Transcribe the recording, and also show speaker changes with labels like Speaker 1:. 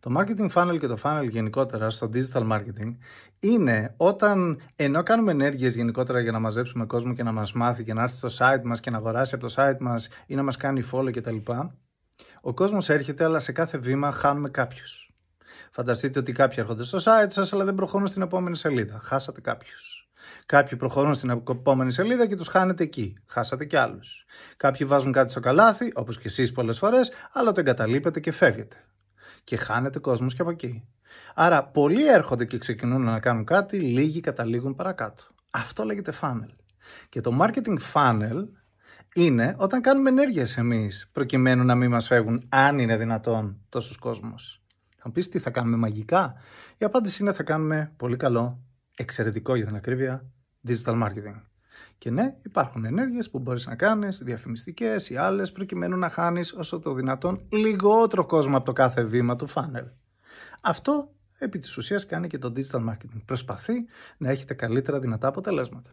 Speaker 1: Το marketing funnel και το funnel γενικότερα στο digital marketing είναι όταν ενώ κάνουμε ενέργειες γενικότερα για να μαζέψουμε κόσμο και να μας μάθει και να έρθει στο site μας και να αγοράσει από το site μας ή να μας κάνει follow κτλ. Ο κόσμος έρχεται αλλά σε κάθε βήμα χάνουμε κάποιους. Φανταστείτε ότι κάποιοι έρχονται στο site σας αλλά δεν προχωρούν στην επόμενη σελίδα. Χάσατε κάποιους. Κάποιοι προχωρούν στην επόμενη σελίδα και τους χάνετε εκεί. Χάσατε κι άλλους. Κάποιοι βάζουν κάτι στο καλάθι, όπως και εσείς πολλές φορές, αλλά το εγκαταλείπετε και φεύγετε και χάνεται κόσμος και από εκεί. Άρα πολλοί έρχονται και ξεκινούν να κάνουν κάτι, λίγοι καταλήγουν παρακάτω. Αυτό λέγεται funnel. Και το marketing funnel είναι όταν κάνουμε ενέργειες εμείς προκειμένου να μην μας φεύγουν αν είναι δυνατόν τόσους κόσμος. Θα μου πεις τι θα κάνουμε μαγικά; Η απάντηση είναι θα κάνουμε πολύ καλό, εξαιρετικό για την ακρίβεια, digital marketing. Και ναι, υπάρχουν ενέργειες που μπορείς να κάνεις, διαφημιστικές ή άλλες, προκειμένου να χάνεις όσο το δυνατόν λιγότερο κόσμο από το κάθε βήμα του funnel. Αυτό επί της ουσίας κάνει και το digital marketing. Προσπαθεί να έχετε καλύτερα δυνατά αποτελέσματα.